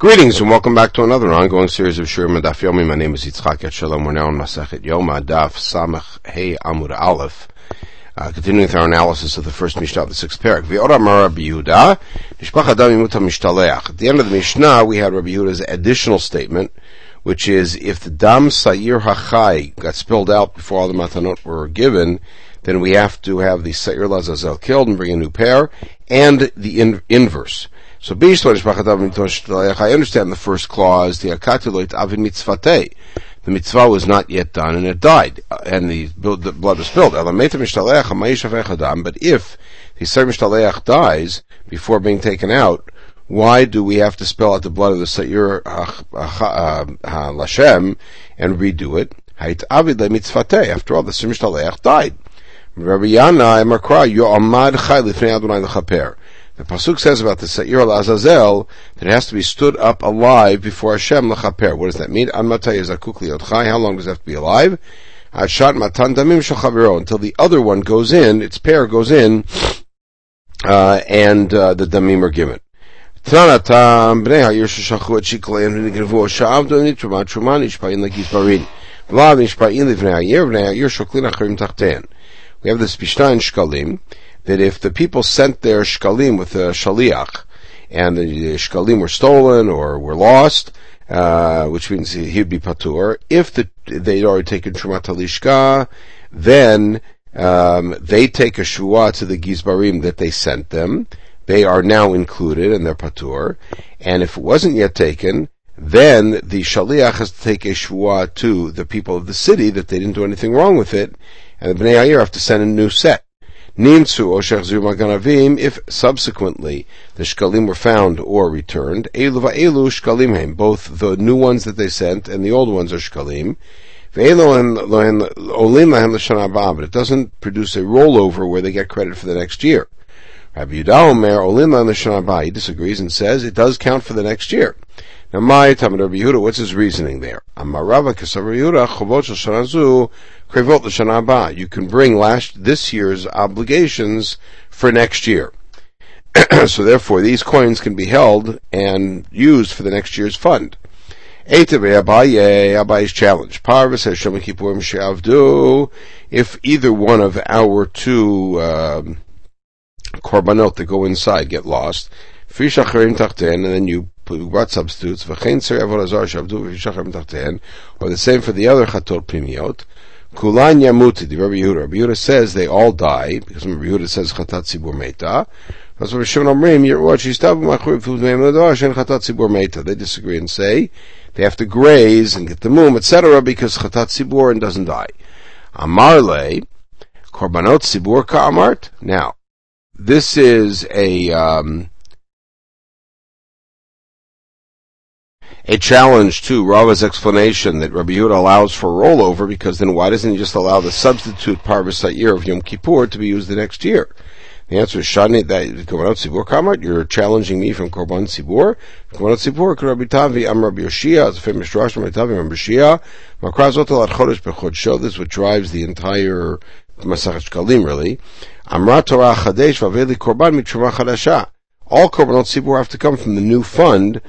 Greetings and welcome back to another ongoing series of Shurim Daf Yomi. My name is Yitzchak Shalom. We're now on Masachet Yoma Daf Samach Hey Amud Aleph. Uh, continuing with our analysis of the first Mishnah of the sixth parak. V'ora Mara Yehuda Mishtaleach. At the end of the Mishnah, we had Rabbi Yehuda's additional statement, which is if the Dam Sayir Hachai got spilled out before all the Matanot were given, then we have to have the Sayir Lazazel killed and bring a new pair, and the in- inverse. So I understand the first clause, the akatuloit avin mitzvate. The mitzvah was not yet done and it died, uh, and the, the blood was spilled. But if the Ser Mishtaleach dies before being taken out, why do we have to spill out the blood of the Seir Lashem and redo it? After all, the Ser Mishtaleach died. Rabbi. The pasuk says about the Seir al Azazel that it has to be stood up alive before Hashem lechaper. What does that mean? An matay chai. How long does it have to be alive? Ashat matan damim shachaviro until the other one goes in, its pair goes in, uh, and uh, the damim are given. We have this Mishnah in Shkalim that if the people sent their shkalim with a shaliach, and the shkalim were stolen or were lost, uh, which means he'd be patur. If the, they'd already taken Trumat Halishka, then um, they take a shua to the gizbarim that they sent them. They are now included and they're patur. And if it wasn't yet taken, then the shaliach has to take a shua to the people of the city that they didn't do anything wrong with it, and the bnei ayir have to send a new set. If subsequently the shkalim were found or returned, Elu both the new ones that they sent and the old ones are shkalim. But it doesn't produce a rollover where they get credit for the next year. Rabbi Yudah Omer Olim He disagrees and says it does count for the next year. Now, my Talmud Rabbi Yehuda, what's his reasoning there? Amarava Kasav Yehuda Chavot Shanazu Krevot L'Shana You can bring last this year's obligations for next year. so therefore, these coins can be held and used for the next year's fund. Abaye, Abaye's challenge. Parva says Kippurim She'avdu. If either one of our two um, korbanot that go inside get lost, Fish and then you brought substitutes, or the same for the other chatot primiot. Kulan yamuti, the Rabbi Yehuda. Rabbi Yehuda says they all die, because Rabbi Yehuda says chatat tzibur meta. That's what Shimon Omrim, chatat tzibur meta. They disagree and say they have to graze and get the mum, etc., because chatat tzibur and doesn't die. Amarle, korbanot tzibur ka'amart. Now, this is a, um, a challenge to Rava's explanation that Rabbi Yehuda allows for rollover because then why doesn't he just allow the substitute Parvus year of Yom Kippur to be used the next year? The answer is Shani that Korbanot Sibur Kamart. You're challenging me from Korban Sibur. Korbanot Sibur Rabbi Tavi I'm Rabbi Yoshia. It's a famous Rosh Rabbi Tavi I'm Yoshia. Makraz Otel Ad Chodesh Bechodsho. This is what drives the entire Masachet Shkalim really. Amra Torah Chadesh Vaveli Korban Chadasha. All Korbanot Sibur have to come from the new fund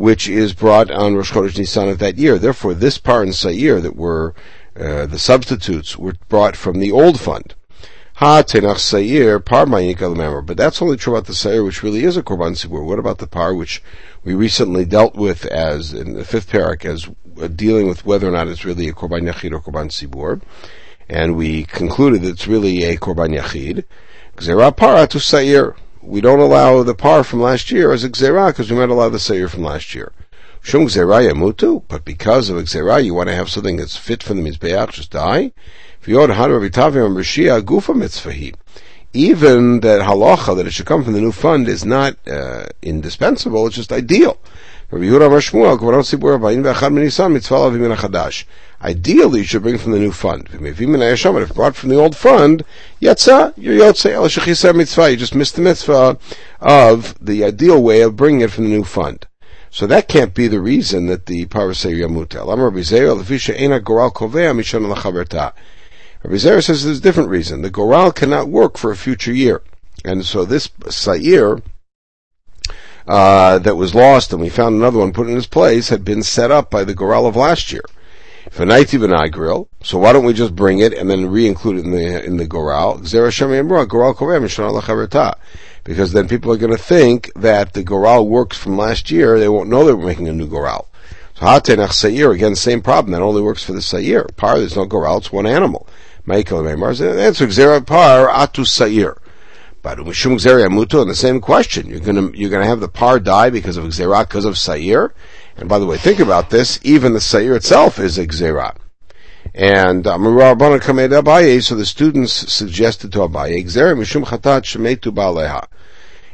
which is brought on Rosh Chodesh Nisan of that year. Therefore, this par and Sair that were uh, the substitutes were brought from the old fund. Ha tenach Sair par But that's only true about the Sair, which really is a Korban Sibur. What about the par, which we recently dealt with as in the fifth parak as uh, dealing with whether or not it's really a Korban Yachid or Korban Sibur? And we concluded that it's really a Korban Yachid. Gzera para to Sair we don't allow the par from last year as a gzera because we might allow the seir from last year. Shum gzera yamutu, but because of a gzera, you want to have something that's fit for the mizbeach, just die. Even that halacha that it should come from the new fund is not uh, indispensable; it's just ideal. Ideally, you should bring from the new fund. If brought from the old fund, yatsa, mitzvah. You just missed the mitzvah of the ideal way of bringing it from the new fund. So that can't be the reason that the parasei yamutel. I'm Rabbi Zera says there's a different reason. The goral cannot work for a future year. And so this Sair uh, that was lost and we found another one put in its place had been set up by the Goral of last year. So why don't we just bring it and then re-include it in the in the Goral? Goral Because then people are going to think that the Goral works from last year. They won't know they were making a new Goral. So Hatenach Sayir, again, same problem. That only works for the Sayir. Par, there's no Goral, it's one animal. Michael Meimar. That's Gzera Par Atu Sayir. But Umishum Gzera Yamutu, and the same question. You're gonna, you're gonna have the par die because of Gzera, because of Sayir. And by the way, think about this, even the Sayir itself is a Gzera. And uh, Abaye, so the students suggested to Abaye, Gzera Mishum Chatat Shemetu Baleha.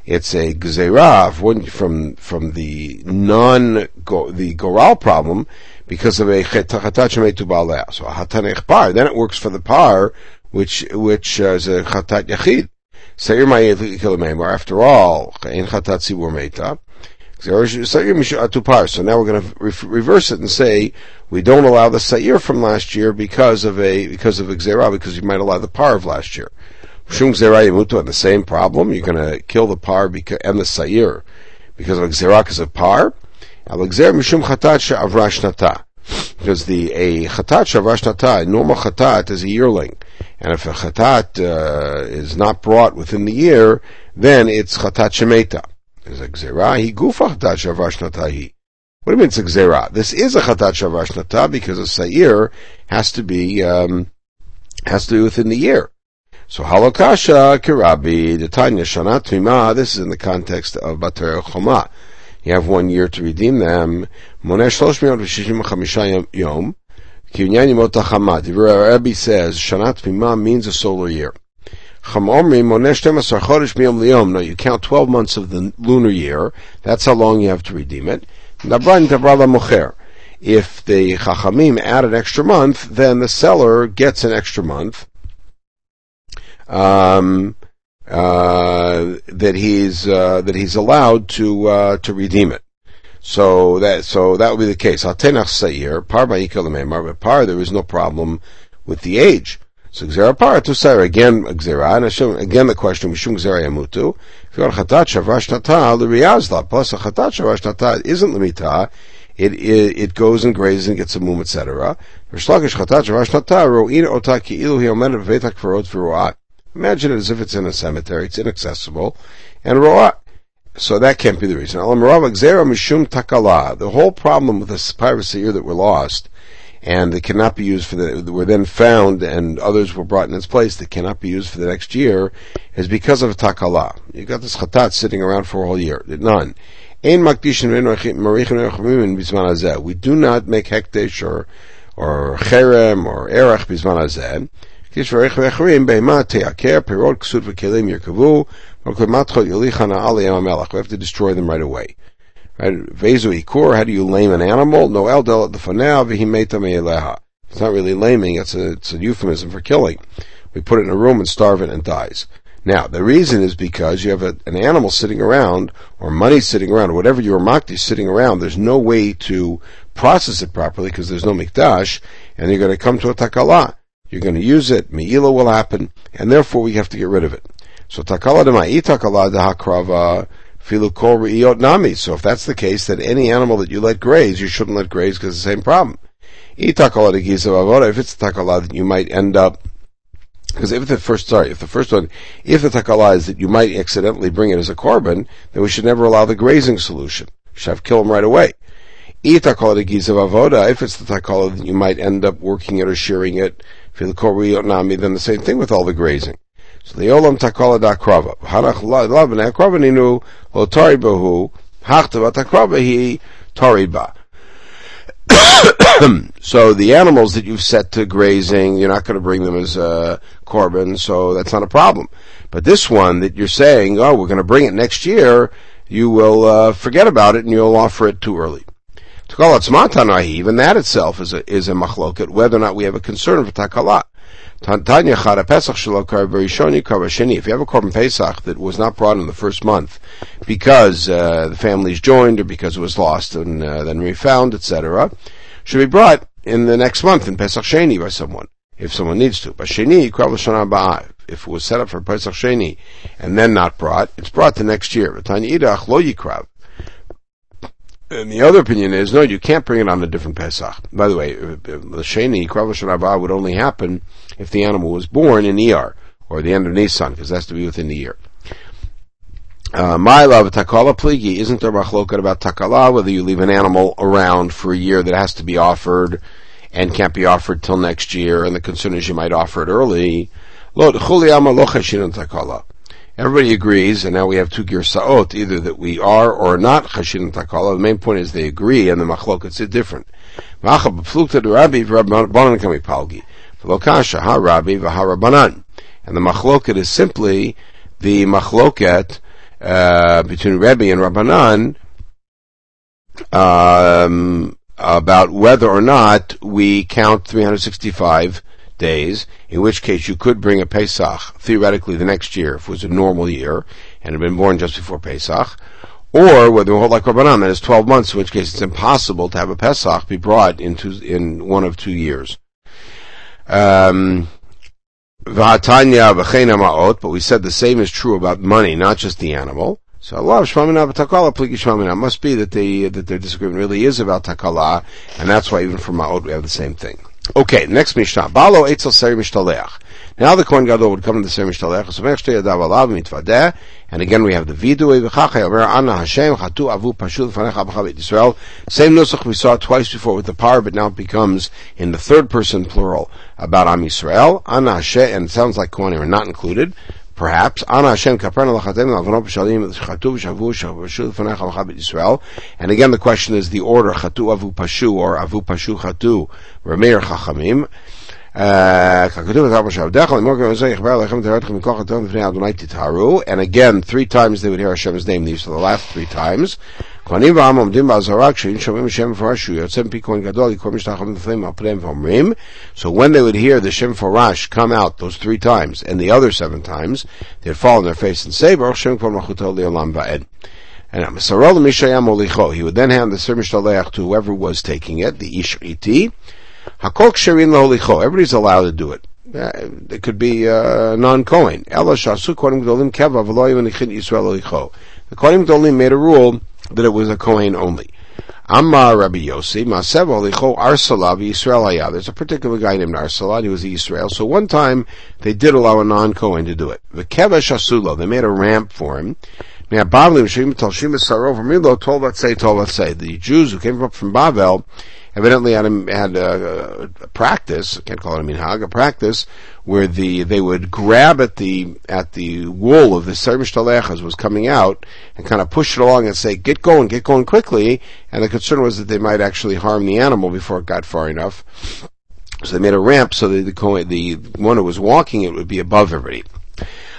It's a gzera from from the non the goral problem because of a chatat shemetu baaleh. So a hatanech par. Then it works for the par, which which uh, is a chatat yachid. Seir ma'yev After all, in chatat sibur meta. So now we're going to re- reverse it and say we don't allow the sa'ir from last year because of a because of gzera, because you might allow the par of last year. Shum Gzera Yemutu the same problem. You're going to kill the par and the Sair because of Gzera because of par. Because the, a Chatat She'avra Shnata, a normal Chatat is a yearling. And if a Chatat, uh, is not brought within the year, then it's Chatat Shemeta. There's a he gufa Chatat She'avra Shnata. What do you mean it's a? This is a Chatat She'avra Shnata because a Sair has to be, um, has to be within the year. So halokasha kirabi the Tanya shana tmima. This is in the context of bater choma. You have one year to redeem them. Monesh shlosh miyot v'shishim chamisha yom. Kinyan yimot hachama. The says shana tmima means a solar year. No, you count twelve months of the lunar year. That's how long you have to redeem it. If the chachamim add an extra month, then the seller gets an extra month um, uh, that he's uh, that he's allowed to uh, to redeem it. So that so that would be the case. Par par there is no problem with the age. So Gzera par to Sair again Gzera and Hashem, again the question Mishum Gzera Yamutu. If you're Chatat Shavash Nata l'Riyazla plus a Chatat Shavash Nata isn't limita. It, it, it goes and grazes and gets a mum, etc. Reish Lakish Chatat Shavash Nata ro'in ota ki'ilu hi omenet v'vetak v'rot v'ro'at. Imagine it as if it's in a cemetery, it's inaccessible, and ro'ah. So that can't be the reason. The whole problem with the piracy here that were lost, and they cannot be used for the, were then found and others were brought in its place that cannot be used for the next year, is because of a takala. You got this chatat sitting around for a whole year. None. We do not make hekdesh or, or cherem or erech bizman hazeh. We have to destroy them right away. Right? How do you lame an animal? Noel No el del It's not really laming, it's a, it's a euphemism for killing. We put it in a room and starve it and dies. Now, the reason is because you have a, an animal sitting around, or money sitting around, or whatever your makti is sitting around, there's no way to process it properly because there's no mikdash, and you're going to come to a takala. You're going to use it, me'ila will happen, and therefore we have to get rid of it. So takala de ma'i takala de hakrava nami. So if that's the case, then any animal that you let graze, you shouldn't let graze because it's the same problem. If it's the takala that you might end up because if the first, sorry, if the first one, if the takala is that you might accidentally bring it as a korban, then we should never allow the grazing solution. We should have kill him right away. If it's the takala then you might end up working it or shearing it, then the same thing with all the grazing. So the olam takala da krava. Hanach lavan akrava ninu lo taribahu hachtava takrava he tariba. So the animals that you've set to grazing, you're not going to bring them as a korban, so that's not a problem. But this one that you're saying, oh, we're going to bring it next year, you will uh, forget about it and you'll offer it too early. To call it even that itself is a, is a machloket, whether or not we have a concern for takala. Tanya chara pesach shalokar. If you have a korban pesach that was not brought in the first month because uh, the family's joined or because it was lost and uh, then refound, etc., should be brought in the next month in pesach sheni by someone if someone needs to. But sheni krav If it was set up for pesach sheni and then not brought, it's brought the next year. Tanya idach lo yikrav. And the other opinion is, no, you can't bring it on a different Pesach. By the way, the Sheni, Krav would only happen if the animal was born in Iyar, or the end of Nisan, because that's to be within the year. Uh, my love, takala pligi, isn't there machlokat about takala, whether you leave an animal around for a year that has to be offered and can't be offered till next year, and the concern is you might offer it early. Everybody agrees, and now we have two girsaot, either that we are or not chashin and takala. The main point is they agree, and the machlokets are different. And the machloket is simply the machloket uh, between Rebbe and Rabbanan um, about whether or not we count 365 days, in which case you could bring a Pesach theoretically the next year if it was a normal year and had been born just before Pesach, or whether we hold like Rabbanan that is 12 months, in which case it's impossible to have a Pesach be brought into in one of two years. Um, but we said the same is true about money, not just the animal. So Allah Takala must be that they that their disagreement really is about Takala, and that's why even for Ma'ot we have the same thing. Okay, next Mishnah. Balo Eitzel Seri Mishtaleach. Now the Kohen Gadol would come to the Seri Mishtaleach, so Mech Shtei Yadav Alav Mitvadeh, and again we have the Vidu Evachachai Omer Anna Hashem Chatu Avu Pashul Fanecha B'Chavit Yisrael. Same nusach we saw twice before with the power, but now it becomes in the third person plural about Am Yisrael. Anna Hashem, and it sounds like Kohanim are not included, perhaps, Ana Hashem Kaperna Lachatem Lavonot Pshalim Chatu Shavu Shavu Fanecha B'Chavit Yisrael. And again the question is the order Chatu Avu Pashu or Avu Pashu Chatu Rameir Chachamim. Uh, and again, three times they would hear Hashem's name. These are the last three times. כהנים ועם עומדים בעזרה, כשהם שומעים שם מפורש, שהוא יוצא מפי כהן גדול, יקרוא משתחווים לפניהם על פניהם ואומרים, so when they would hear the Shem Farash come out those three times, and the other seven times, they'd fall on their face and say, Baruch Shem Kol Machuto Li'olam Va'ed. And Sarol Mishayam Olicho, he would then hand the Sir Mishtaleach to whoever was taking it, the Ish Iti, Hakol Ksherin Lolicho, everybody's allowed to do it. Uh, it could be uh, non-Kohen. Ela Shasu Kohen Gdolim Keva V'lo Yivin Yisrael Olicho. The Kohen Gdolim made a rule that it was a Kohen only. Amar Rabbi Yossi, Masev Olicho Arsala Yisrael There's a particular guy named Arsala, he was Israel. So one time they did allow a non-Kohen to do it. The Kevesh Asulo, they made a ramp for him. Now, Bavli, Shim Talshim Sarov told let's say, let's say. The Jews who came up from Bavel evidently had a, had a, a practice, I can't call it a minhag, a practice where the they would grab at the at the wool of the Servish as was coming out and kind of push it along and say, "Get going, get going quickly." And the concern was that they might actually harm the animal before it got far enough. So they made a ramp so that the the one who was walking it would be above everybody.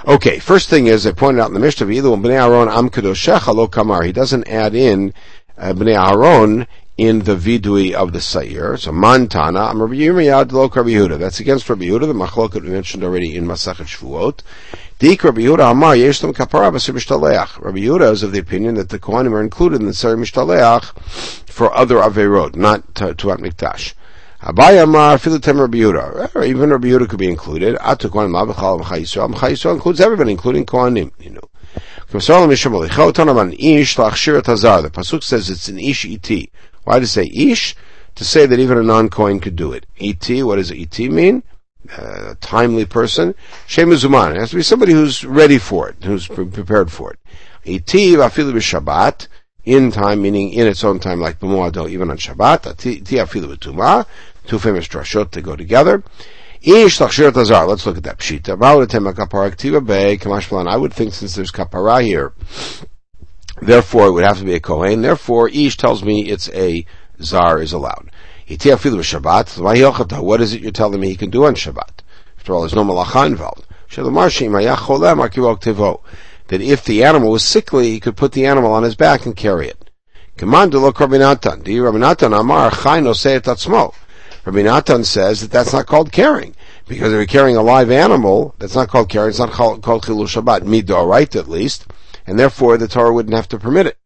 Okay, first thing is I pointed out in the Mishnah, either Bnei Aaron Am Lo Kamar. He doesn't add in uh, Bnei Aaron in the vidui of the Sayyir. So Mantana. That's against Rabbi Yehuda, the machloket we mentioned already in Masachet Shvuot. Dik Rabbi Yehuda Amar Yeshlam Kapara Mishtaleach. Rabbi Yehuda is of the opinion that the Kohanim are included in the Ser Mishtaleach for other Averot, not to, to At Mikdash. Abaye Amar Filutem Rabbi Yehuda. Or even Rabbi Yehuda could be included. Atu Kohanim Ma'avachal M'chai Yisrael. Includes everybody, including Kohanim, you know. The pasuk says it's an ish iti. Why to say ish? To say that even a non-coin could do it. Et, what does et mean? Uh, a timely person. Shem Zuman. It has to be somebody who's ready for it, who's prepared for it. Et, afilu b'Shabbat, in time, meaning in its own time, like b'moado, even on Shabbat. Ti afilu b'tumah. Two famous drashot to go together. Ish tachshir tazar. Let's look at that. Pshita. I would think since there's kapara here, Therefore, it would have to be a Kohen. Therefore, Ish tells me it's a Zar is allowed. What is it you're telling me he can do on Shabbat? After all, there's no malacha involved. That if the animal was sickly, he could put the animal on his back and carry it. Command to look Rabbi Natan. Do you Rabbi Natan Amar Chayno say tatzmo? Rabbi Natan says that that's not called carrying. Because if you're carrying a live animal, that's not called carrying, it's not called, called Chilul Shabbat. Mido, right, at least and therefore the Torah wouldn't have to permit it.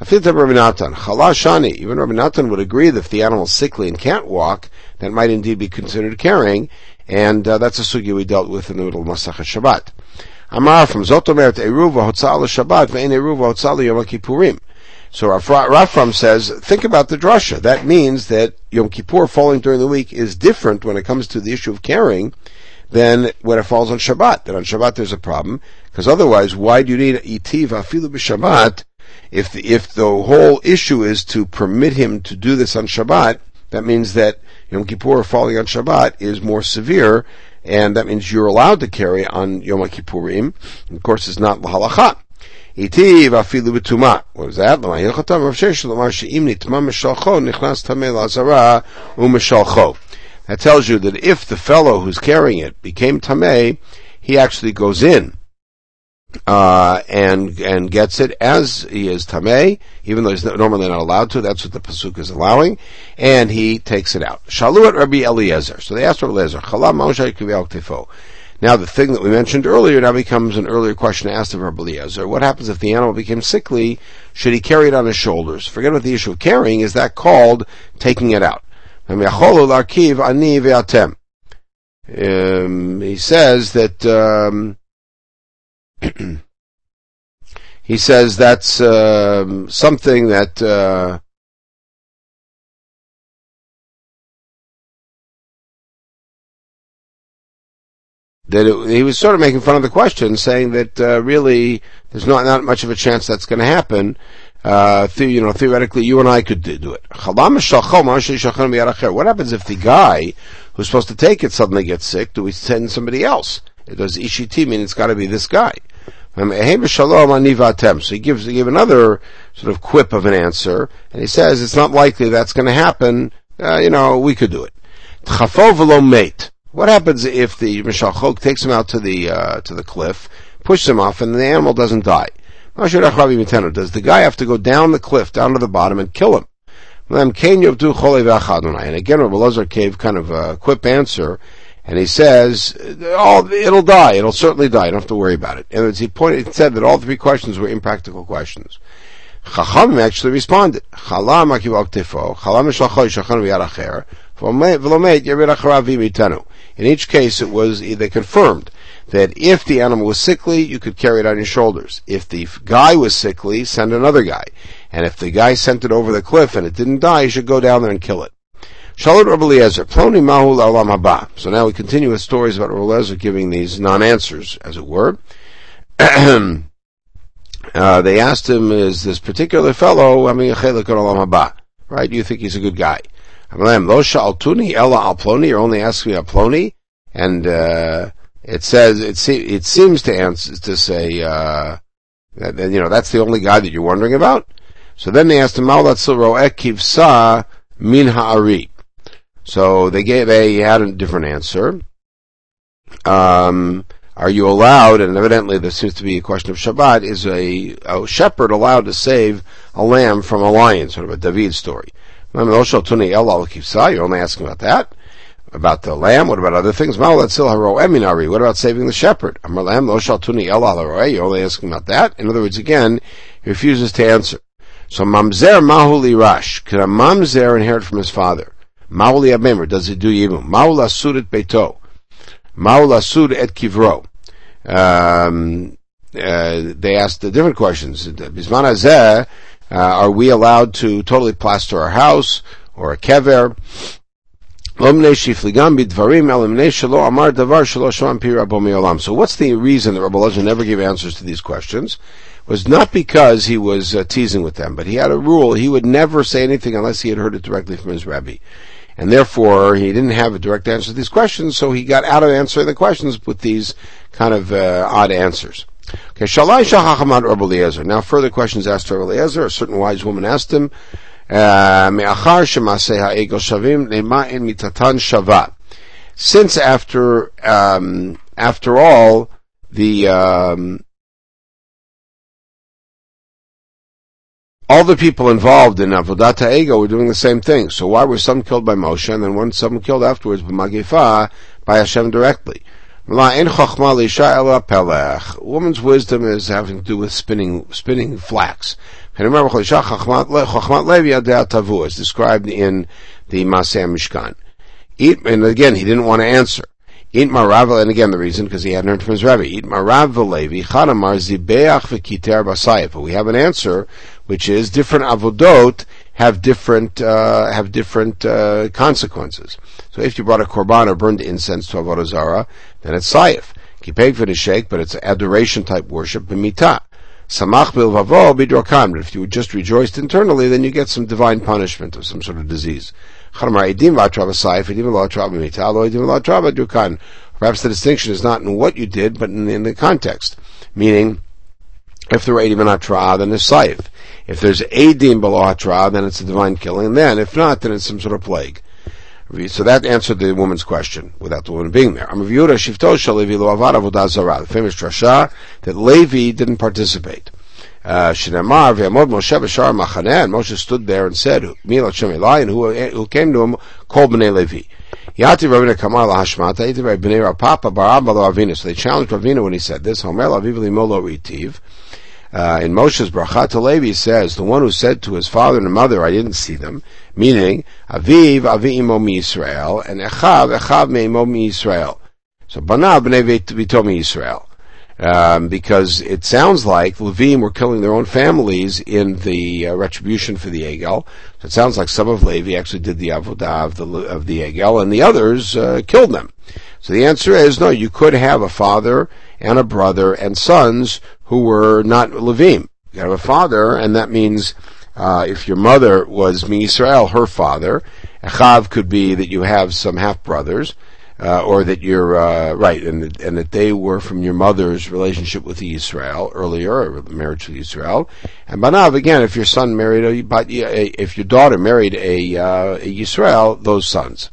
Even Rabbi Natan would agree that if the animal is sickly and can't walk, that might indeed be considered carrying, and uh, that's a sugi we dealt with in the middle of Masachet Shabbat. Amar from Eruva Hotzal Shabbat ve'en Eruva Hotzal Yom Kippurim. So Rafram says, think about the drasha. That means that Yom Kippur falling during the week is different when it comes to the issue of carrying than when it falls on Shabbat. That on Shabbat there's a problem, because otherwise, why do you need itiv afilu b'Shabbat if the, if the whole issue is to permit him to do this on Shabbat? That means that Yom Kippur falling on Shabbat is more severe, and that means you're allowed to carry on Yom Kippurim. Of course, it's not lahalacha. Itiv afilu b'tuma. What was that? Rav Shesh lomar she'im nitma meshalcho nichnas tamei lazara u'meshalcho. That tells you that if the fellow who's carrying it became tamei, he actually goes in uh, and and gets it as he is tamei, even though he's normally not allowed to. That's what the pasuk is allowing, and he takes it out. Shalu Rabbi Eliezer. So they asked Rabbi Eliezer, Now the thing that we mentioned earlier now becomes an earlier question asked of Rabbi Eliezer. What happens if the animal became sickly? Should he carry it on his shoulders? Forget about the issue of carrying. Is that called taking it out? Um, he says that um, he says that's um, something that uh, that it, he was sort of making fun of the question, saying that uh, really there's not not much of a chance that's going to happen. Uh, the, you know, theoretically, you and I could do it. What happens if the guy who's supposed to take it suddenly gets sick? Do we send somebody else? Does ishiti mean it's got to be this guy? So he gives he give another sort of quip of an answer, and he says it's not likely that's going to happen. Uh, you know, we could do it. What happens if the Mishal takes him out to the uh, to the cliff, pushes him off, and the animal doesn't die? Does the guy have to go down the cliff, down to the bottom, and kill him? And again, Rabbi Lazar gave kind of a quip answer, and he says, "Oh, it'll die. It'll certainly die. You don't have to worry about it." And he pointed, he said that all three questions were impractical questions. Chachamim actually responded. In each case, it was they confirmed that if the animal was sickly, you could carry it on your shoulders. If the guy was sickly, send another guy. And if the guy sent it over the cliff and it didn't die, you should go down there and kill it. Shalot Rabbi Eliezer, Ploni Mahu Olam Haba. So now we continue with stories about Rabbi Eliezer giving these non-answers, as it were. uh, they asked him, is this particular fellow, I mean, Olam Haba? Right? Do you think he's a good guy? Lo Shaltuni Ella Al Ploni, you're only asking me a Ploni? And, uh, it says it, se- it seems to answer to say uh, that, you know that's the only guy that you're wondering about. So then they asked him, sa min ha'ari." So they gave they had a different answer. Um, are you allowed? And evidently, this seems to be a question of Shabbat. Is a, a shepherd allowed to save a lamb from a lion? Sort of a David story. You're only asking about that about the lamb? What about other things? What about saving the shepherd? You're only asking about that. In other words, again, he refuses to answer. So mamzer mahuli rash. Can a mamzer inherit from his father? Mauli abemer. Does he do yibum? Maul asud et beito. Maul asud et kivro. Um, uh, they asked the different questions. Bisman uh, are we allowed to totally plaster our house or a kever? So what's the reason that Rabbi Lezer never gave answers to these questions? Was not because he was uh, teasing with them, but he had a rule. He would never say anything unless he had heard it directly from his rabbi. And therefore, he didn't have a direct answer to these questions, so he got out of answering the questions with these kind of uh, odd answers. Okay, Shalai Shahachamad Rabbi. Now further questions asked Rabbi Eliezer. A certain wise woman asked him, מאחר שמעשי העגל שווים, למה אין מיתתן שווה. Since after, um, after all, the, um, all the people involved in Avodat Ego were doing the same thing. So why were some killed by Moshe and then one some killed afterwards by Magifa by Hashem directly? Woman's wisdom is having to do with spinning spinning flax. And remember, Chochmat Levi Tavu is described in the Maseh Mishkan. And again, he didn't want to answer. Eat marav, and again, the reason, because he hadn't heard from his rabbi. Eat marav Levi, Chanamar Zibeach V'Kiter Basayif. We have an answer which is different avodot have different uh, have different uh, consequences. So if you brought a korban or burned incense to avodah zara, then it's saif. Kipeg v'nishek, but it's adoration type worship b'mitah. Samach bilvavo. If you just rejoiced internally, then you get some divine punishment of some sort of disease. Perhaps the distinction is not in what you did, but in, in the context. Meaning, if there are edim and hatra, then it's saif. If there's edim below hatra, then it's a divine killing. And then, if not, then it's some sort of plague. So that answered the woman's question without the woman being there. The famous drasha that Levi didn't participate. Uh, Moshe stood there and said, and who, who came to him, called Bnei Levi. Yati Avinu. So they challenged Ravina when he said this. Uh, in Moshe's Bracha to Levi says, the one who said to his father and mother, I didn't see them, meaning, Aviv, Avi imo mi Israel, and Echav, Echav me imo mi Israel. So, Banav b'nei vitomi Israel. Um, because it sounds like Levim were killing their own families in the uh, retribution for the Egel. So it sounds like some of Levi actually did the avodah of the of the Egel, and the others uh, killed them. So the answer is no. You could have a father and a brother and sons who were not Levim. You have a father, and that means uh, if your mother was Mi Israel, her father, Echav could be that you have some half brothers, uh, or that you're uh, right, and and that they were from your mother's relationship with Israel earlier, or the marriage to Israel. And Banav again, if your son married a, if your daughter married a, uh, a Yisrael, those sons.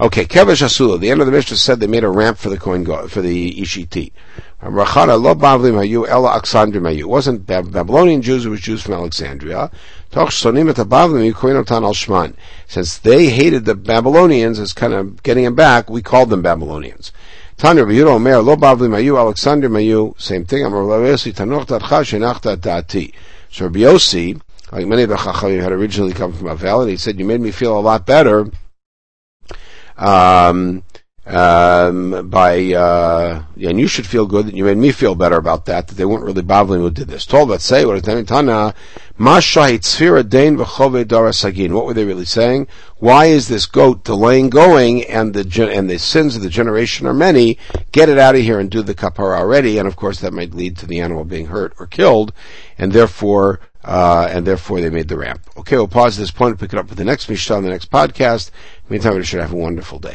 Okay, Kevesh Asula. The end of the Mishnah said they made a ramp for the coin for the Ishiti. It wasn't Babylonian Jews, it was Jews from Alexandria. Since they hated the Babylonians as kind of getting them back, we called them Babylonians. Tanya Yehuda Omer, Lo Bavli Mayu, Alexander Mayu, same thing. Amar Yossi, Tanoch Datcha, Shenachta Dati. So Rabbi Yossi, like many of the Chachamim had originally come from Avel, and he said, you made me feel a lot better, um, um, by uh, and you should feel good that you made me feel better about that that they weren't really babbling who did this. Told but say what Tana Sagin. What were they really saying? Why is this goat delaying going and the and the sins of the generation are many? Get it out of here and do the kapara already. And of course that might lead to the animal being hurt or killed, and therefore uh, and therefore they made the ramp. Okay, we'll pause at this point and pick it up with the next Mishnah on the next podcast. Meantime, we should have a wonderful day.